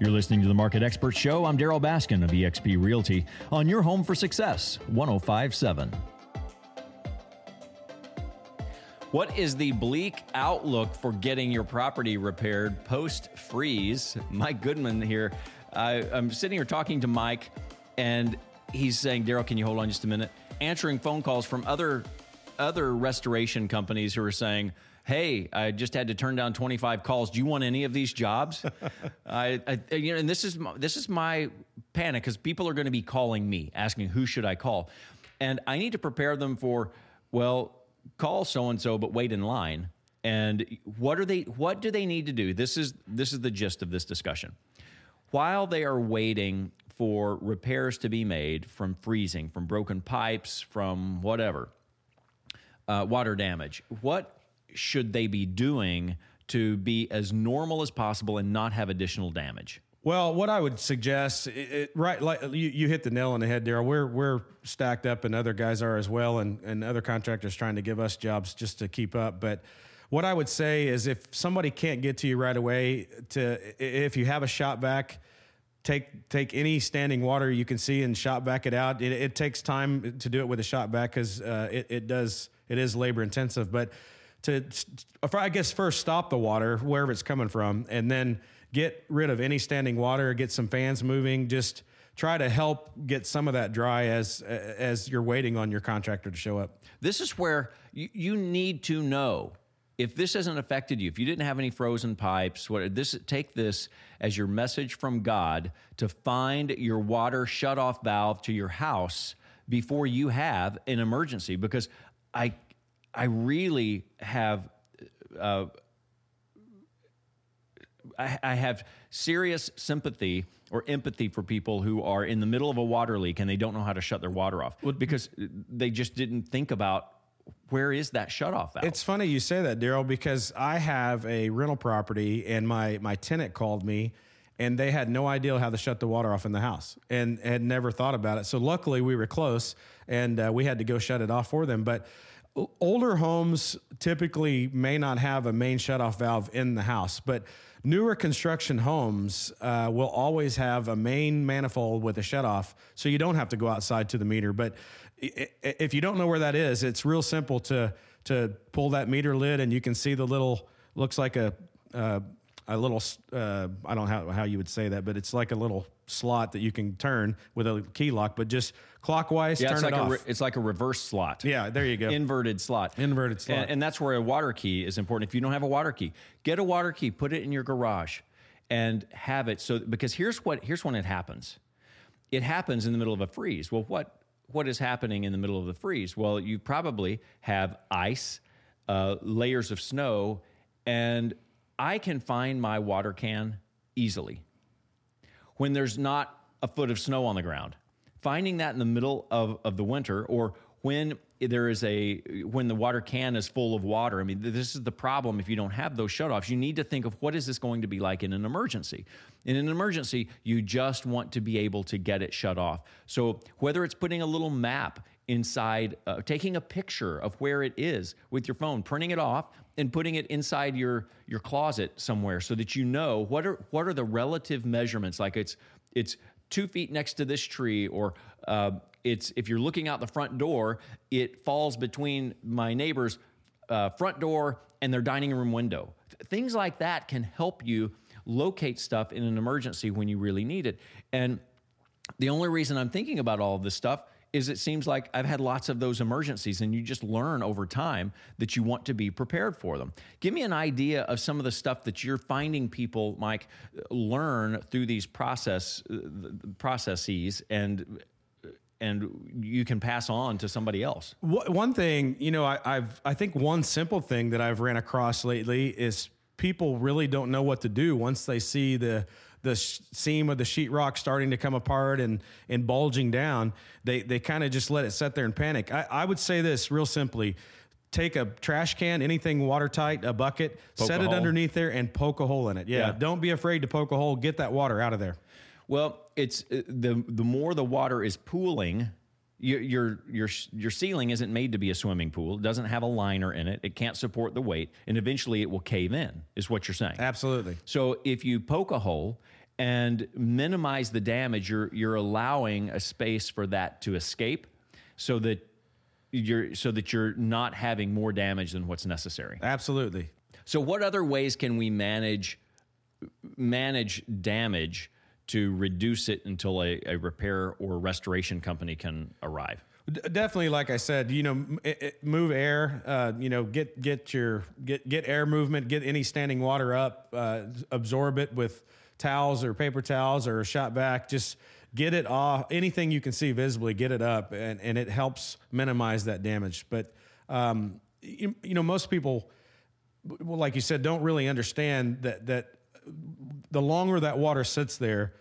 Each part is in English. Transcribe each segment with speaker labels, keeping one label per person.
Speaker 1: You're listening to the Market Expert Show. I'm Darryl Baskin of eXp Realty on your home for success, 1057. What is the bleak outlook for getting your property repaired post freeze? Mike Goodman here. I, I'm sitting here talking to Mike, and he's saying, Darryl, can you hold on just a minute? Answering phone calls from other other restoration companies who are saying, "Hey, I just had to turn down 25 calls. Do you want any of these jobs?" I, I, you know, and this is my, this is my panic because people are going to be calling me asking who should I call, and I need to prepare them for well, call so and so, but wait in line. And what are they? What do they need to do? This is this is the gist of this discussion. While they are waiting for repairs to be made from freezing, from broken pipes, from whatever, uh, water damage. What should they be doing to be as normal as possible and not have additional damage?
Speaker 2: Well, what I would suggest, it, it, right, like you, you hit the nail on the head, Darryl. We're we're stacked up, and other guys are as well, and and other contractors trying to give us jobs just to keep up. But what I would say is, if somebody can't get to you right away, to if you have a shop vac, take take any standing water you can see and shop vac it out. It, it takes time to do it with a shop vac because uh, it it does it is labor intensive, but to, I guess, first stop the water wherever it's coming from, and then get rid of any standing water, get some fans moving, just try to help get some of that dry as as you're waiting on your contractor to show up.
Speaker 1: This is where you, you need to know if this hasn't affected you, if you didn't have any frozen pipes, what this take this as your message from God to find your water shut off valve to your house before you have an emergency because I I really have uh, I, I have serious sympathy or empathy for people who are in the middle of a water leak and they don't know how to shut their water off because they just didn't think about where is that shutoff valve?
Speaker 2: It's funny you say that, Darryl, because I have a rental property and my my tenant called me and they had no idea how to shut the water off in the house and had never thought about it. So luckily we were close and uh, we had to go shut it off for them. But older homes typically may not have a main shutoff valve in the house, but newer construction homes uh, will always have a main manifold with a shutoff, so you don't have to go outside to the meter. But if you don't know where that is, it's real simple to to pull that meter lid, and you can see the little looks like a uh, a little uh, I don't know how, how you would say that, but it's like a little slot that you can turn with a key lock, but just clockwise yeah, turn
Speaker 1: it's like
Speaker 2: it
Speaker 1: off.
Speaker 2: Re-
Speaker 1: it's like a reverse slot.
Speaker 2: Yeah, there you go.
Speaker 1: Inverted slot.
Speaker 2: Inverted slot.
Speaker 1: And, and that's where a water key is important. If you don't have a water key, get a water key, put it in your garage, and have it so because here's what here's when it happens. It happens in the middle of a freeze. Well, what what is happening in the middle of the freeze? Well, you probably have ice, uh, layers of snow, and I can find my water can easily when there's not a foot of snow on the ground. Finding that in the middle of, of the winter or when there is a when the water can is full of water i mean this is the problem if you don't have those shutoffs. You need to think of what is this going to be like in an emergency. In an emergency you just want to be able to get it shut off. So whether it's putting a little map inside uh, taking a picture of where it is with your phone printing it off and putting it inside your your closet somewhere so that you know what are what are the relative measurements like it's it's two feet next to this tree or uh, it's if you're looking out the front door it falls between my neighbor's uh, front door and their dining room window. Things like that can help you locate stuff in an emergency when you really need it. And the only reason i'm thinking about all of this stuff is it seems like I've had lots of those emergencies, and you just learn over time that you want to be prepared for them. Give me an idea of some of the stuff that you're finding people, Mike, learn through these process processes and and you can pass on to somebody else.
Speaker 2: One thing, you know, I, have I think one simple thing that I've ran across lately is people really don't know what to do once they see the the seam of the sheetrock starting to come apart and and bulging down, they they kind of just let it sit there and panic. I, I would say this real simply: take a trash can, anything watertight, a bucket, poke set a it hole. underneath there, and poke a hole in it. Yeah, yeah, don't be afraid to poke a hole. Get that water out of there.
Speaker 1: Well, it's uh, the the more the water is pooling, your, your your your ceiling isn't made to be a swimming pool. It doesn't have a liner in it. It can't support the weight, and eventually it will cave in. Is what you're saying?
Speaker 2: Absolutely.
Speaker 1: So if you poke a hole and minimize the damage, you're you're allowing a space for that to escape, so that you're so that you're not having more damage than what's necessary.
Speaker 2: Absolutely.
Speaker 1: So, what other ways can we manage manage damage to reduce it until a, a repair or restoration company can arrive?
Speaker 2: Definitely, like I said, you know, move air. Uh, you know, get get your get get air movement. Get any standing water up. Uh, absorb it with towels or paper towels or a shop vac. Just get it off. Anything you can see visibly, get it up, and and it helps minimize that damage. But um, you, you know, most people, well, like you said, don't really understand that that the longer that water sits there,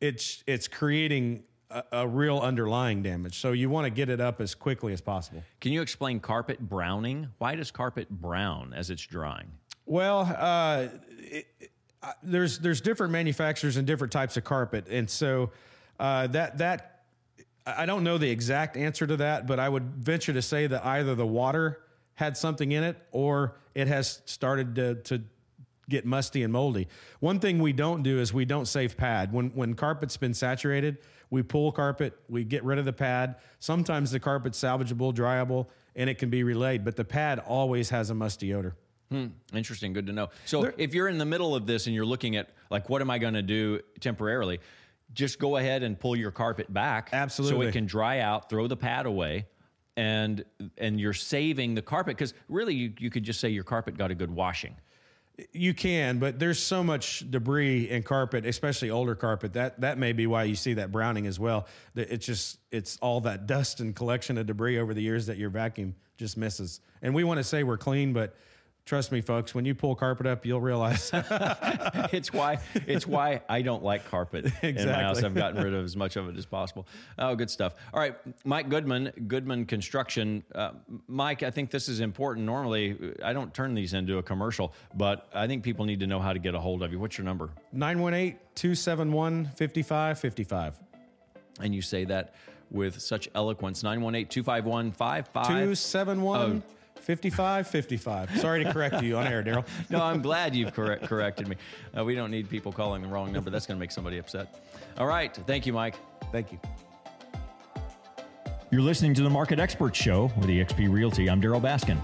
Speaker 2: it's it's creating a, a real underlying damage. So you want to get it up as quickly as possible.
Speaker 1: Can you explain carpet browning? Why does carpet brown as it's drying?
Speaker 2: Well, uh, it, uh, there's there's different manufacturers and different types of carpet, and so uh, that that I don't know the exact answer to that, but I would venture to say that either the water had something in it or it has started to, to get musty and moldy. One thing we don't do is we don't save pad. When when carpet's been saturated, we pull carpet, we get rid of the pad. Sometimes the carpet's salvageable, dryable, and it can be relayed, but the pad always has a musty odor.
Speaker 1: Hmm, interesting. Good to know. So, if you're in the middle of this and you're looking at like, what am I going to do temporarily? Just go ahead and pull your carpet back,
Speaker 2: Absolutely.
Speaker 1: so it can dry out. Throw the pad away, and and you're saving the carpet because really you, you could just say your carpet got a good washing.
Speaker 2: You can, but there's so much debris in carpet, especially older carpet. That that may be why you see that browning as well. It's just it's all that dust and collection of debris over the years that your vacuum just misses. And we want to say we're clean, but trust me, folks, when you pull carpet up, you'll realize
Speaker 1: it's why it's why I don't like carpet in my house. I've gotten rid of as much of it as possible. Oh, good stuff. All right, Mike Goodman, Goodman Construction. Uh, Mike, I think this is important. Normally, I don't turn these into a commercial, but I think people need to know how to get a hold of you. What's your number?
Speaker 2: 918 271 5555.
Speaker 1: And you say that with such eloquence. 918 251 55.
Speaker 2: 271 5555. Sorry to correct you on air, Darryl.
Speaker 1: No, I'm glad you've correct, corrected me. Uh, we don't need people calling the wrong number. That's going to make somebody upset. All right. Thank you, Mike.
Speaker 2: Thank you.
Speaker 1: You're listening to the Market Experts Show with eXp Realty. I'm Darryl Baskin.